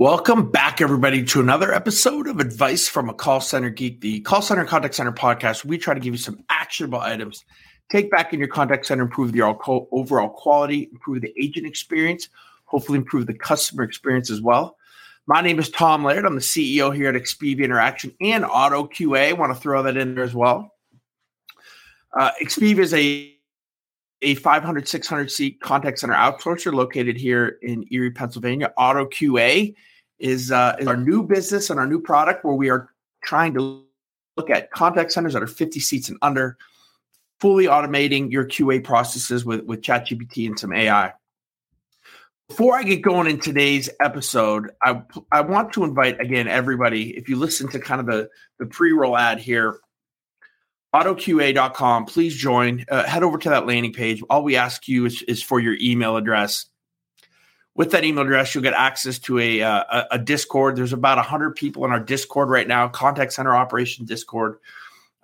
Welcome back, everybody, to another episode of Advice from a Call Center Geek, the Call Center Contact Center podcast. We try to give you some actionable items. Take back in your contact center, improve the overall quality, improve the agent experience, hopefully improve the customer experience as well. My name is Tom Laird. I'm the CEO here at Expivia Interaction and Otto QA. I want to throw that in there as well. Uh, Expivia is a a 500, 600 seat contact center outsourcer located here in Erie, Pennsylvania. Otto QA is, uh, is our new business and our new product where we are trying to look at contact centers that are 50 seats and under, fully automating your QA processes with, with ChatGPT and some AI. Before I get going in today's episode, I, I want to invite again everybody, if you listen to kind of the, the pre roll ad here, ottoqa.com, please join. Uh, head over to that landing page. All we ask you is, is for your email address with that email address, you'll get access to a, uh, a Discord. There's about 100 people in our Discord right now, contact center operation Discord.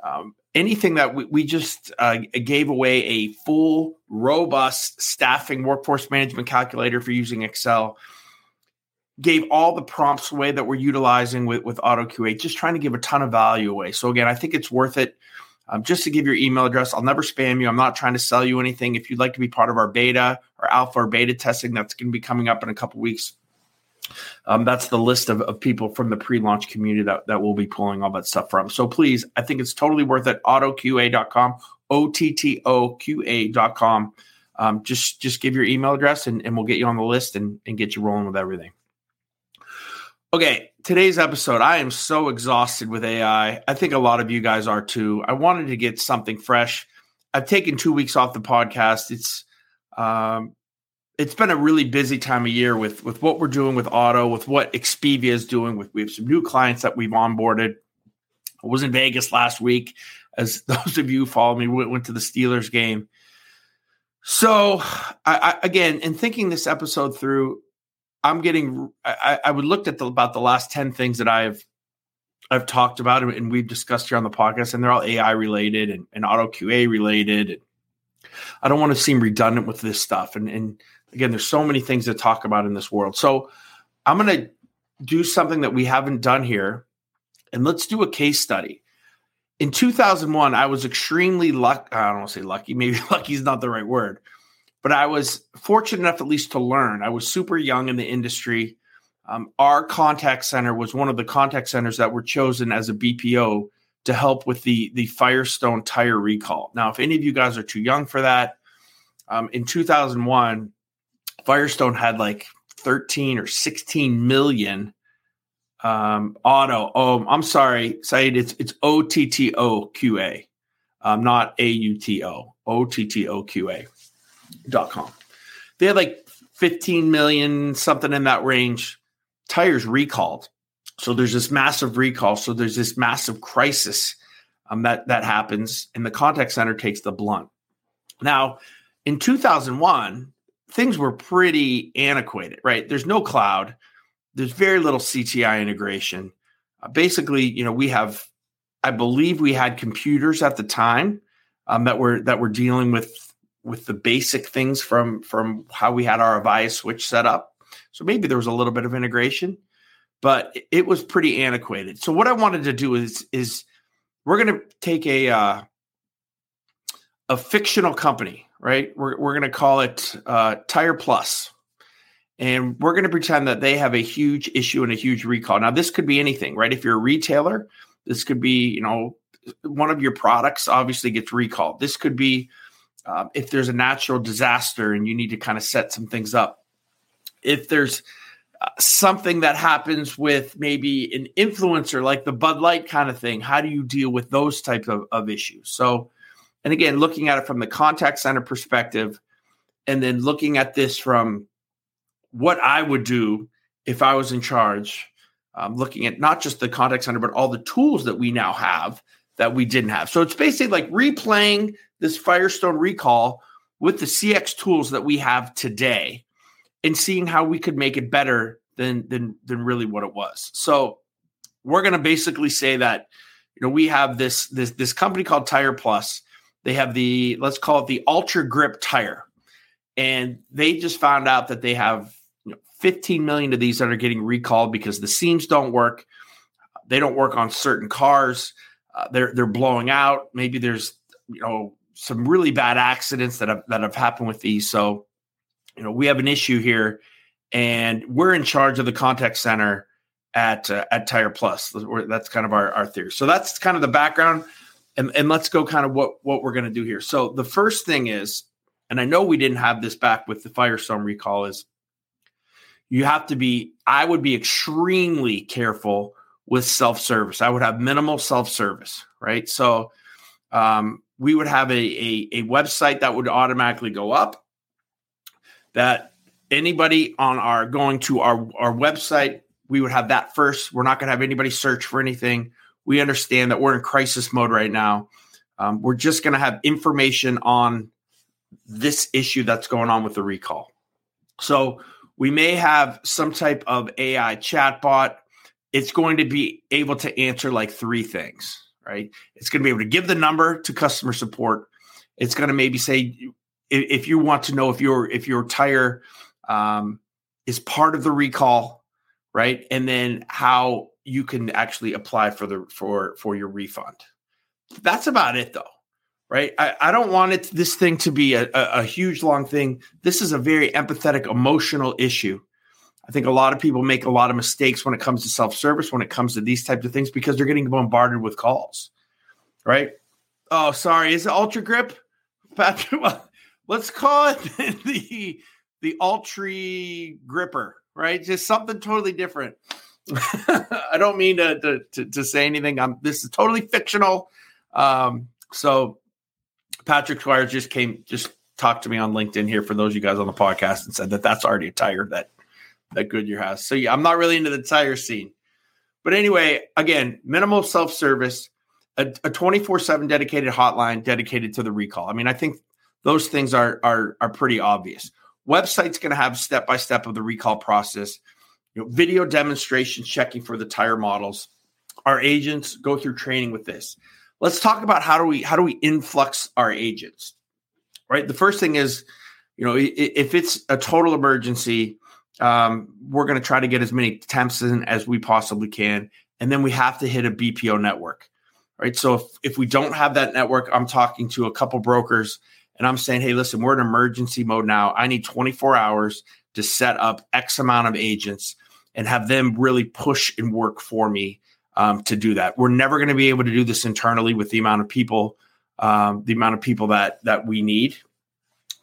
Um, anything that we, we just uh, gave away a full, robust staffing workforce management calculator for using Excel. Gave all the prompts away that we're utilizing with, with OttoQA, just trying to give a ton of value away. So, again, I think it's worth it. Um, just to give your email address, I'll never spam you. I'm not trying to sell you anything. If you'd like to be part of our beta or alpha or beta testing, that's going to be coming up in a couple weeks. Um, that's the list of, of people from the pre-launch community that, that we'll be pulling all that stuff from. So please, I think it's totally worth it. Ottoqa.com, O-T-T-O-Q-A.com. Um, just just give your email address and, and we'll get you on the list and, and get you rolling with everything. Okay, today's episode, I am so exhausted with AI. I think a lot of you guys are too. I wanted to get something fresh. I've taken two weeks off the podcast. It's um, it's been a really busy time of year with with what we're doing with auto, with what Expivia is doing. With we have some new clients that we've onboarded. I was in Vegas last week, as those of you who follow me went, went to the Steelers game. So, I, I, again, in thinking this episode through, I'm getting. I, I would looked at the, about the last ten things that I've I've talked about and we've discussed here on the podcast, and they're all AI related and, and Otto QA related. I don't want to seem redundant with this stuff, and and again, there's so many things to talk about in this world. So I'm going to do something that we haven't done here, and let's do a case study. In 2001, I was extremely lucky. I don't want to say lucky. Maybe lucky is not the right word but I was fortunate enough at least to learn. I was super young in the industry. Um, our contact center was one of the contact centers that were chosen as a BPO to help with the the Firestone tire recall. Now, if any of you guys are too young for that, um, in 2001, Firestone had like 13 or 16 million um, auto. Oh, I'm sorry, Said. It's it's O T T O Q A, um, not A U T O. O T T O Q A com. They had like 15 million, something in that range, tires recalled. So there's this massive recall. So there's this massive crisis um, that that happens, and the contact center takes the blunt. Now, in 2001, things were pretty antiquated, right? There's no cloud. There's very little CTI integration. Uh, basically, you know, we have, I believe, we had computers at the time um, that were that were dealing with with the basic things from from how we had our Avaya switch set up. So maybe there was a little bit of integration, but it was pretty antiquated. So what I wanted to do is is we're going to take a uh, a fictional company, right? We're we're going to call it uh, Tire Plus, and we're going to pretend that they have a huge issue and a huge recall. Now this could be anything, right? If you're a retailer, this could be you know one of your products obviously gets recalled. This could be um, if there's a natural disaster and you need to kind of set some things up, if there's uh, something that happens with maybe an influencer like the Bud Light kind of thing, how do you deal with those types of, of issues? So, and again, looking at it from the contact center perspective, and then looking at this from what I would do if I was in charge. um, looking at not just the contact center, but all the tools that we now have that we didn't have. So it's basically like replaying this Firestone recall with the CX tools that we have today and seeing how we could make it better than than than really what it was. So we're going to basically say that you know we have this this this company called Tire Plus. They have the let's call it the Ultra Grip tire, and they just found out that they have you know, 15 million of these that are getting recalled because the seams don't work. They don't work on certain cars. Uh, they're they're blowing out. Maybe there's you know some really bad accidents that have that have happened with these. So you know we have an issue here, and we're in charge of the contact center at uh, at Tire Plus. That's kind of our, our theory. So that's kind of the background, and, and let's go kind of what what we're going to do here. So the first thing is, and I know we didn't have this back with the Firestone recall is you have to be. I would be extremely careful with self service. I would have minimal self service, right? So um, we would have a, a, a website that would automatically go up that anybody on our going to our, our website, we would have that first. We're not going to have anybody search for anything. We understand that we're in crisis mode right now. Um, we're just going to have information on this issue that's going on with the recall. So we may have some type of AI chatbot it's going to be able to answer like three things, right? It's going to be able to give the number to customer support. It's going to maybe say if you want to know if your if your tire um, is part of the recall, right? And then how you can actually apply for the for for your refund. That's about it, though, right? I, I don't want it this thing to be a, a, a huge long thing. This is a very empathetic, emotional issue I think a lot of people make a lot of mistakes when it comes to self service, when it comes to these types of things, because they're getting bombarded with calls, right? Oh, sorry, is it Ultra Grip? Patrick, let's call it the the Ultra Gripper, right? Just something totally different. I don't mean to, to, to, to, say anything. I'm this is totally fictional. Um, so Patrick Squires just came, just talked to me on LinkedIn here for those of you guys on the podcast and said that that's already a tire that that Goodyear has. So yeah, I'm not really into the tire scene. But anyway, again, minimal self service, a 24 7 dedicated hotline dedicated to the recall. I mean, I think those things are are are pretty obvious. Website's going to have step by step of the recall process. You know, video demonstrations checking for the tire models. Our agents go through training with this. Let's talk about how do we how do we influx our agents? Right. The first thing is, you know, if it's a total emergency, um, we're going to try to get as many temps in as we possibly can. And then we have to hit a BPO network, right? So if, if we don't have that network, I'm talking to a couple brokers and I'm saying, hey, listen, we're in emergency mode now. I need 24 hours to set up X amount of agents and have them really push and work for me um, to do that. We're never going to be able to do this internally with the amount of people, um, the amount of people that that we need.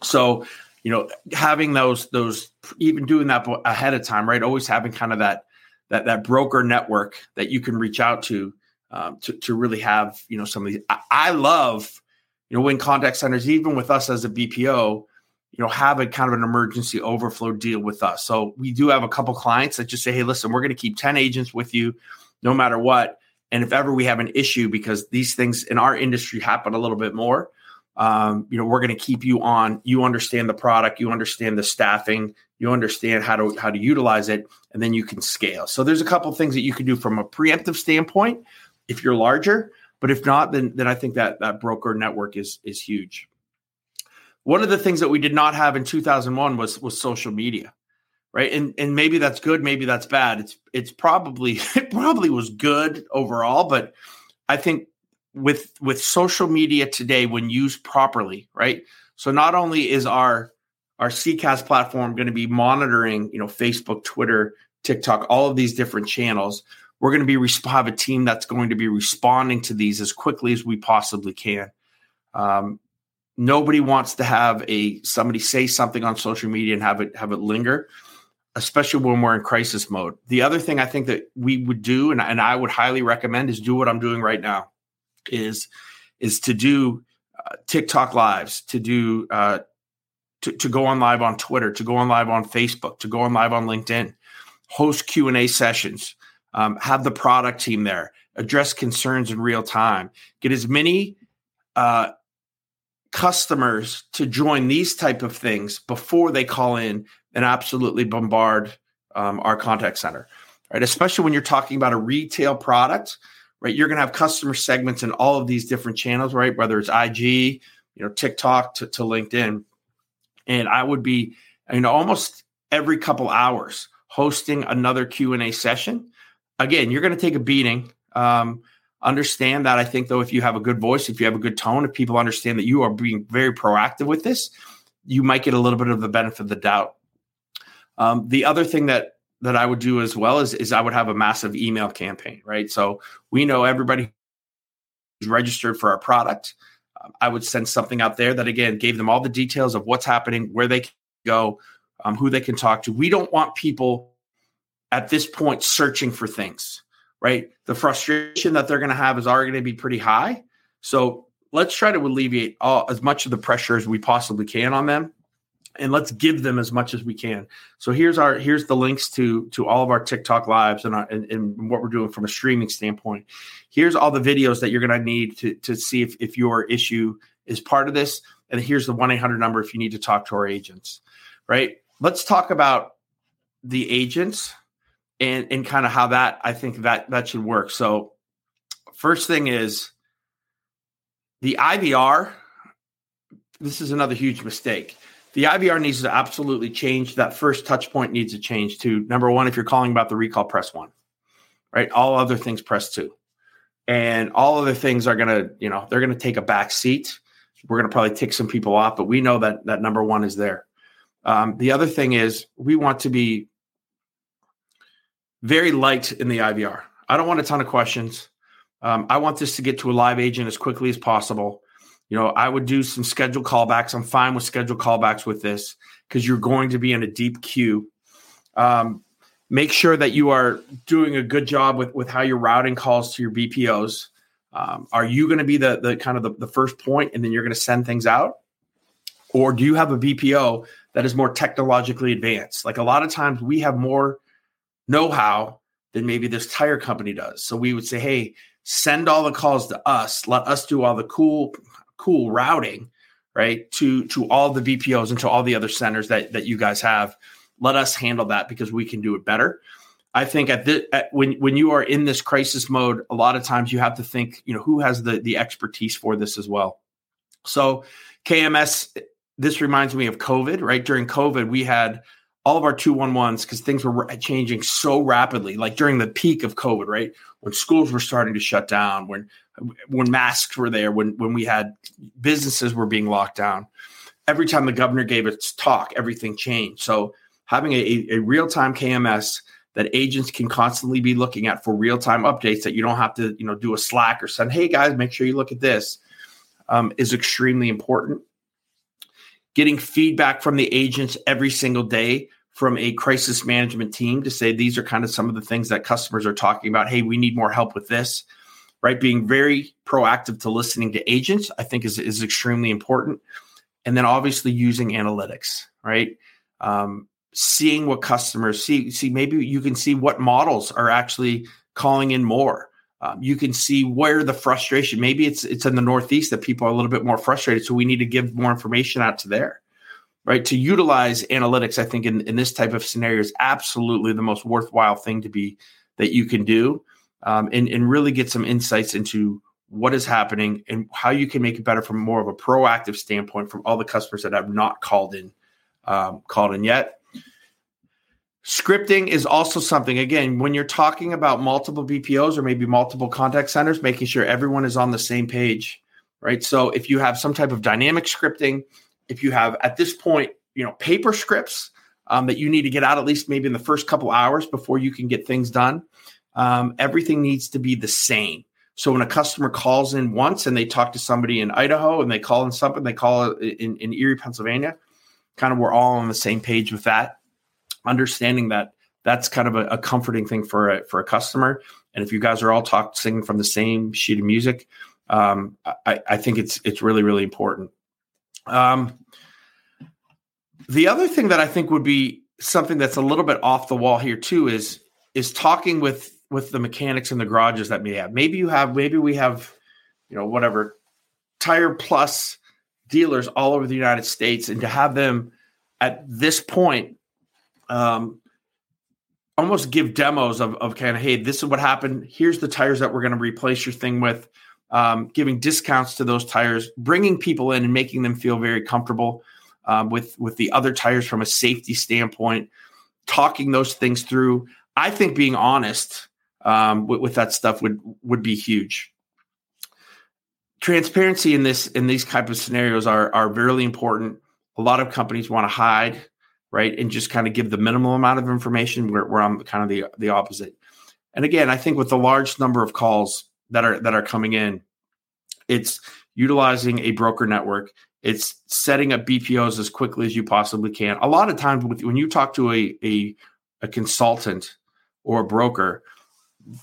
So you know, having those those even doing that ahead of time, right? Always having kind of that that that broker network that you can reach out to um, to to really have you know some of these. I, I love you know when contact centers, even with us as a BPO, you know, have a kind of an emergency overflow deal with us. So we do have a couple clients that just say, hey, listen, we're going to keep 10 agents with you no matter what. And if ever we have an issue, because these things in our industry happen a little bit more, um, you know we're going to keep you on. You understand the product you understand the staffing you understand how to how to utilize it and then you can scale. So there's a couple things that you can do from a preemptive standpoint if you're larger but if not then then i think that that broker network is is huge. One of the things that we did not have in 2001 was was social media right? And and maybe that's good maybe that's bad. It's it's probably it probably was good overall but i think with with social media today when used properly, right? So not only is our our CCaaS platform going to be monitoring, you know, Facebook, Twitter, TikTok, all of these different channels. We're going to be have a team that's going to be responding to these as quickly as we possibly can. Um, nobody wants to have a somebody say something on social media and have it have it linger, especially when we're in crisis mode. The other thing I think that we would do, and, and I would highly recommend, is do what I'm doing right now is is to do uh, TikTok lives, to do uh, to, to go on live on Twitter, to go on live on Facebook, to go on live on LinkedIn, host Q and A sessions. um, have the product team there, address concerns in real time, get as many uh, customers to join these type of things before they call in and absolutely bombard um, our contact center, right? Especially when you're talking about a retail product, right? You're going to have customer segments in all of these different channels, right? Whether it's IG, you know, TikTok to, to LinkedIn, and I would be, you know, almost every couple hours hosting another Q and A session. Again, you're going to take a beating. Um, understand that. I think though, if you have a good voice, if you have a good tone, if people understand that you are being very proactive with this, you might get a little bit of the benefit of the doubt. Um, the other thing that that I would do as well is, is I would have a massive email campaign, right? So we know everybody who's registered for our product. Um, I would send something out there that again gave them all the details of what's happening, where they can go, um, who they can talk to. We don't want people at this point searching for things, right? The frustration that they're going to have is already going to be pretty high. So let's try to alleviate all as much of the pressure as we possibly can on them and let's give them as much as we can. So here's our here's the links to to all of our TikTok lives and, our, and, and what we're doing from a streaming standpoint. Here's all the videos that you're going to need to to see if if your issue is part of this. And here's the one eight hundred number if you need to talk to our agents. Right. Let's talk about the agents and and kind of how that I think that that should work. So first thing is the IVR. This is another huge mistake the IVR needs to absolutely change. That first touch point needs to change to number one, if you're calling about the recall, press one, right? All other things, press two. And all other things are going to, you know, they're going to take a back seat. We're going to probably tick some people off, but we know that that number one is there. Um, the other thing is we want to be very light in the IVR. I don't want a ton of questions. Um, I want this to get to a live agent as quickly as possible. You know, I would do some scheduled callbacks. I'm fine with scheduled callbacks with this because you're going to be in a deep queue. Um, make sure that you are doing a good job with, with how you're routing calls to your BPOs. Um, are you going to be the, the kind of the, the first point and then you're going to send things out? Or do you have a BPO that is more technologically advanced? Like a lot of times we have more know how than maybe this tire company does. So we would say, hey, send all the calls to us. Let us do all the cool cool routing, right? To to all the BPOs and to all the other centers that that you guys have. Let us handle that because we can do it better. I think at the at, when when you are in this crisis mode, a lot of times you have to think, you know, who has the the expertise for this as well. So KMS, this reminds me of COVID, right? During COVID, we had all of our 211s because things were changing so rapidly like during the peak of covid right when schools were starting to shut down when when masks were there when when we had businesses were being locked down every time the governor gave its talk everything changed. So having a, a real-time kms that agents can constantly be looking at for real-time updates that you don't have to you know do a slack or send hey guys make sure you look at this um, is extremely important. Getting feedback from the agents every single day from a crisis management team to say these are kind of some of the things that customers are talking about. Hey, we need more help with this, right? Being very proactive to listening to agents, I think is, is extremely important. And then obviously using analytics, right? Um, seeing what customers see, see maybe you can see what models are actually calling in more. Um, you can see where the frustration. Maybe it's it's in the Northeast that people are a little bit more frustrated, so we need to give more information out to there, right? To utilize analytics, I think in, in this type of scenario is absolutely the most worthwhile thing to be that you can do, um, and and really get some insights into what is happening and how you can make it better from more of a proactive standpoint from all the customers that have not called in um, called in yet. Scripting is also something, again, when you're talking about multiple BPOs or maybe multiple contact centers, making sure everyone is on the same page, right? So if you have some type of dynamic scripting, if you have at this point, you know, paper scripts um, that you need to get out at least maybe in the first couple hours before you can get things done, um, everything needs to be the same. So when a customer calls in once and they talk to somebody in Idaho and they call in something, they call in, in Erie, Pennsylvania, kind of we're all on the same page with that understanding that that's kind of a, a, comforting thing for a, for a customer. And if you guys are all talking singing from the same sheet of music, um, I, I, think it's it's really really important. Um, the other thing that I think would be something that's a little bit off the wall here too is is talking with with the mechanics in the garages that may have. Maybe you have, maybe we have, you know, whatever tire plus dealers all over the United States, and to have them at this point, um, almost give demos of, of kind of, hey, this is what happened. Here's the tires that we're going to replace your thing with. Um, giving discounts to those tires, bringing people in and making them feel very comfortable um, with with the other tires from a safety standpoint, talking those things through. I think being honest um, with, with, that stuff would would be huge. Transparency in this in these type of scenarios are are really important. A lot of companies want to hide, right, and just kind of give the minimal amount of information. Where, where I'm kind of the the opposite. And again, I think with the large number of calls that are that are coming in, it's utilizing a broker network. It's setting up BPOs as quickly as you possibly can. A lot of times, when you talk to a, a, a consultant or a broker,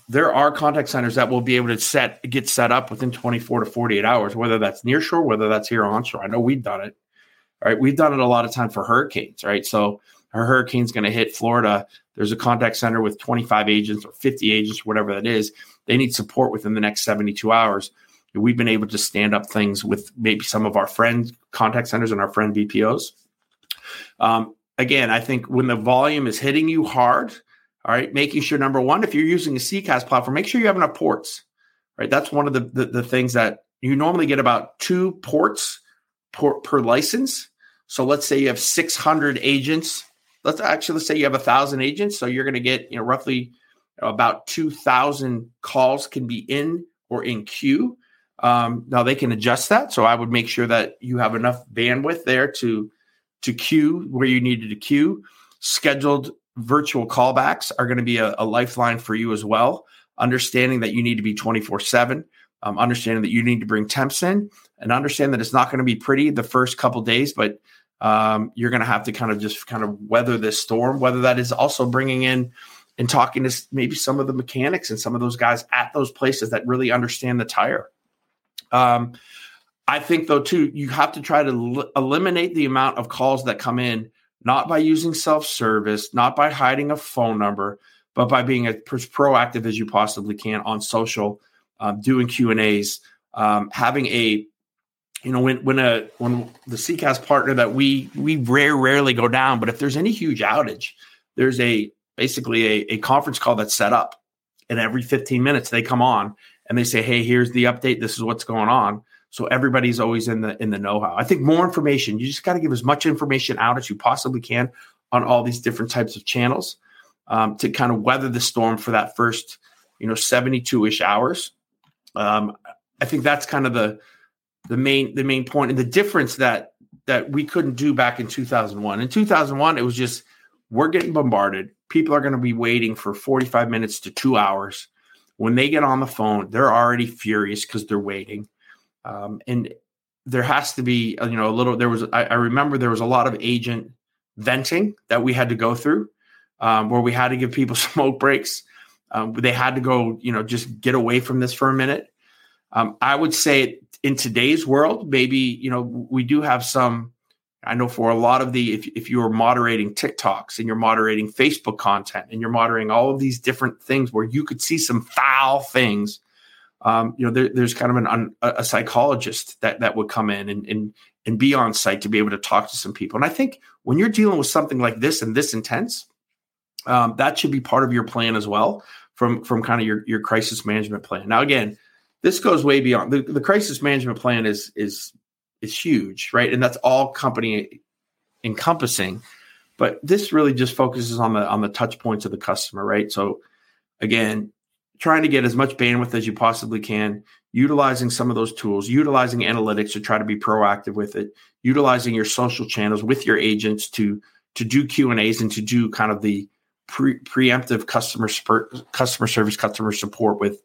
there are contact centers that will be able to set get set up within 24 to 48 hours, whether that's near shore, whether that's here onshore. I know we've done it. Right. We've done it a lot of time for hurricanes, right? So a hurricane's going to hit Florida. There's a contact center with 25 agents or 50 agents, whatever that is. They need support within the next 72 hours. We've been able to stand up things with maybe some of our friend contact centers and our friend BPOs. Um, again, I think when the volume is hitting you hard, all right, making sure number one, if you're using a CCaaS platform, make sure you have enough ports. Right, that's one of the the, the things that you normally get about two ports per, per license. So let's say you have 600 agents. Let's actually let's say you have a thousand agents, so you're going to get you know roughly about 2,000 calls can be in or in queue. Um, now they can adjust that, so I would make sure that you have enough bandwidth there to to queue where you needed to queue. Scheduled virtual callbacks are going to be a, a, lifeline for you as well. Understanding that you need to be 24 7, um, understanding that you need to bring temps in, and understand that it's not going to be pretty the first couple days, but um, you're going to have to kind of just kind of weather this storm, whether that is also bringing in and talking to maybe some of the mechanics and some of those guys at those places that really understand the tire. Um, I think, though, too, you have to try to l- eliminate the amount of calls that come in not by using self service, not by hiding a phone number, but by being as proactive as you possibly can on social, um, doing Q and A's, um, having a, you know, when when a when the CCaaS partner that we we rare rarely go down, but if there's any huge outage, there's a basically a, a conference call that's set up, and every 15 minutes they come on and they say, "Hey, here's the update. This is what's going on." So everybody's always in the in the know-how. I think more information. You just got to give as much information out as you possibly can on all these different types of channels um, to kind of weather the storm for that first, you know, 72-ish hours. Um, I think that's kind of the the main the main point and the difference that that we couldn't do back in 2001. In 2001, it was just we're getting bombarded. People are going to be waiting for 45 minutes to two hours. When they get on the phone, they're already furious because they're waiting. Um, and there has to be, uh, you know, a little. There was, I, I, remember there was a lot of agent venting that we had to go through, um, where we had to give people smoke breaks. Um, they had to go, you know, just get away from this for a minute. Um, I would say in today's world, maybe you know, we do have some. I know for a lot of the, if, if you're moderating TikToks and you're moderating Facebook content and you're moderating all of these different things where you could see some foul things um, you know, there, there's kind of an a psychologist that that would come in and, and and be on site to be able to talk to some people. And I think when you're dealing with something like this and this intense, um, that should be part of your plan as well from from kind of your your crisis management plan. Now, again, this goes way beyond the, the crisis management plan is is is huge, right? And that's all company encompassing. But this really just focuses on the on the touch points of the customer, right? So again, trying to get as much bandwidth as you possibly can, utilizing some of those tools, utilizing analytics to try to be proactive with it, utilizing your social channels with your agents to to do Q and A's and to do kind of the pre- preemptive customer customer service, customer support with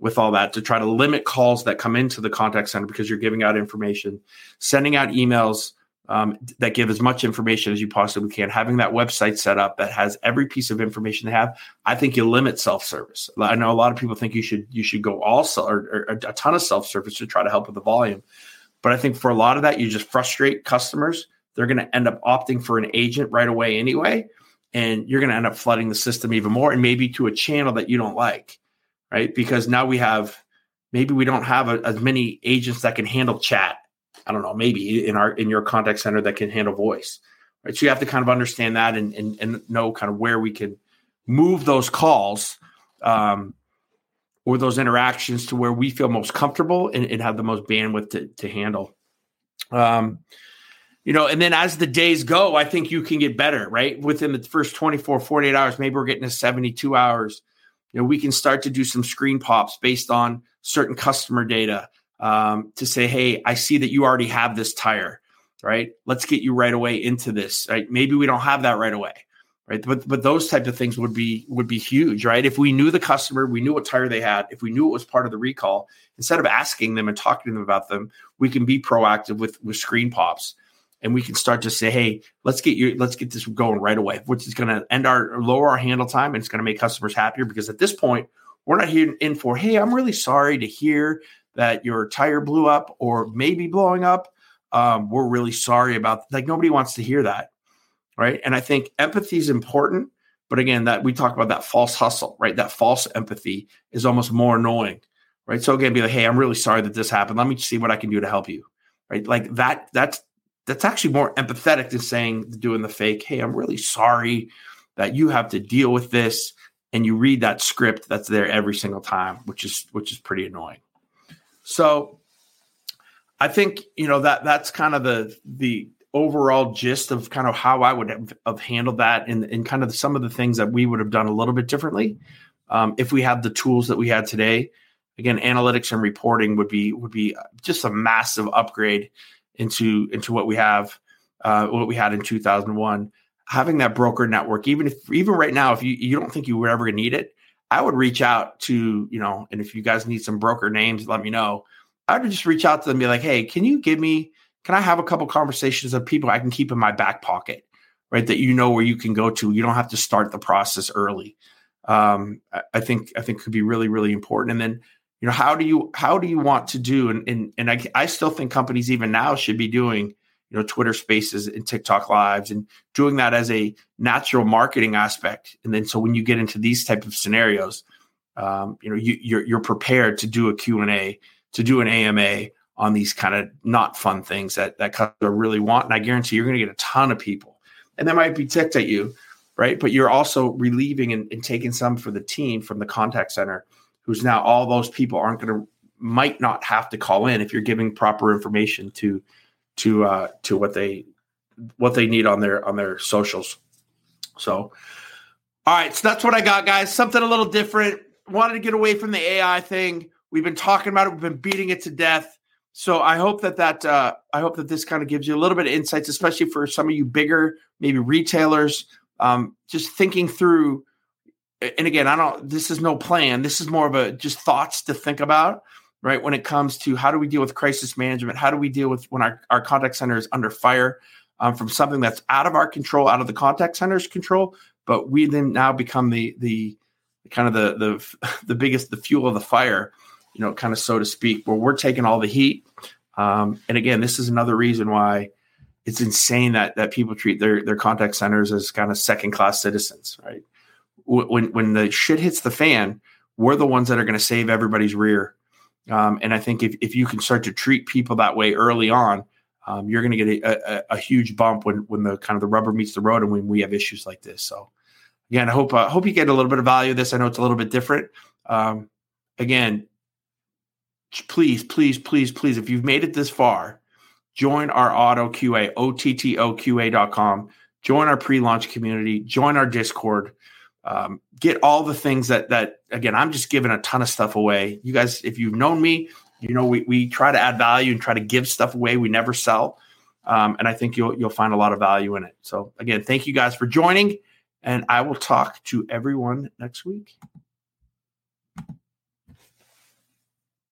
with all that to try to limit calls that come into the contact center because you're giving out information, sending out emails um, that give as much information as you possibly can. Having that website set up that has every piece of information they have, I think you limit self service. I know a lot of people think you should you should go all or, or a ton of self service to try to help with the volume, but I think for a lot of that, you just frustrate customers. They're going to end up opting for an agent right away anyway, and you're going to end up flooding the system even more and maybe to a channel that you don't like right because now we have maybe we don't have a, as many agents that can handle chat i don't know maybe in our in your contact center that can handle voice right so you have to kind of understand that and and, and know kind of where we can move those calls um, or those interactions to where we feel most comfortable and, and have the most bandwidth to, to handle um, you know, and then as the days go, I think you can get better, right? Within the first 24, 48 hours, maybe we're getting to 72 hours. You know, we can start to do some screen pops based on certain customer data um, to say, hey, I see that you already have this tire, right? Let's get you right away into this, right? Maybe we don't have that right away, right? But but those type of things would be would be huge, right? If we knew the customer, we knew what tire they had, if we knew it was part of the recall, instead of asking them and talking to them about them, we can be proactive with with screen pops and we can start to say, hey, let's get you, let's get this going right away, which is going to end our lower our handle time and it's going to make customers happier because at this point, we're not here in for, hey, I'm really sorry to hear that your tire blew up or maybe blowing up. Um, we're really sorry about like nobody wants to hear that. Right. And I think empathy is important. But again, that we talk about that false hustle, right? That false empathy is almost more annoying. Right. So again, be like, hey, I'm really sorry that this happened. Let me see what I can do to help you. Right. Like that, that's that's actually more empathetic than saying doing the fake hey i'm really sorry that you have to deal with this and you read that script that's there every single time which is which is pretty annoying. So i think you know that that's kind of the the overall gist of kind of how i would have, handled that and, and kind of some of the things that we would have done a little bit differently um, if we had the tools that we had today. Again analytics and reporting would be would be just a massive upgrade into into what we have, uh, what we had in 2001. Having that broker network, even if even right now, if you you don't think you were ever need it, I would reach out to you know, and if you guys need some broker names, let me know. I would just reach out to them, be like, hey, can you give me? Can I have a couple conversations of people I can keep in my back pocket, right? That you know where you can go to. You don't have to start the process early. Um, I think I think could be really really important. And then you know how do you how do you want to do? And and, and I, I still think companies even now should be doing you know twitter spaces and tiktok lives and doing that as a natural marketing aspect. And then so when you get into these type of scenarios um, you know you, you're, you're prepared to do a q&a to do an ama on these kind of not fun things that that customer really want. And i guarantee you're going to get a ton of people. And they might be ticked at you right? But you're also relieving and, and taking some for the team from the contact center who's now all those people aren't going to might not have to call in if you're giving proper information to to uh, to what they what they need on their on their socials. So, all right, so that's what I got, guys. Something a little different. Wanted to get away from the AI thing. We've been talking about it. We've been beating it to death. So I hope that that uh, I hope that this kind of gives you a little bit of insights, especially for some of you bigger maybe retailers. Um, just thinking through and again, I don't, this is no plan. This is more of a just thoughts to think about, right? When it comes to how do we deal with crisis management? How do we deal with when our, our contact center is under fire um, from something that's out of our control, out of the contact center's control, but we then now become the, the, kind of the, the, the biggest, the fuel of the fire, you know, kind of so to speak, where we're taking all the heat. Um, and again, this is another reason why it's insane that, that people treat their, their contact centers as kind of second class citizens, right? When when the shit hits the fan, we're the ones that are going to save everybody's rear. Um, and I think if, if you can start to treat people that way early on, um, you're going to get a, a, a, huge bump when when the kind of the rubber meets the road and when we have issues like this. So again, I hope uh, hope you get a little bit of value of this. I know it's a little bit different. Um, again, please, please, please, please, if you've made it this far, join our Otto QA, OTTOQA.com. Join our pre-launch community. Join our Discord um, get all the things that that again i'm just giving a ton of stuff away. You guys if you've known me you know we, we try to add value and try to give stuff away we never sell. Um, and i think you'll you'll find a lot of value in it. So again thank you guys for joining and i will talk to everyone next week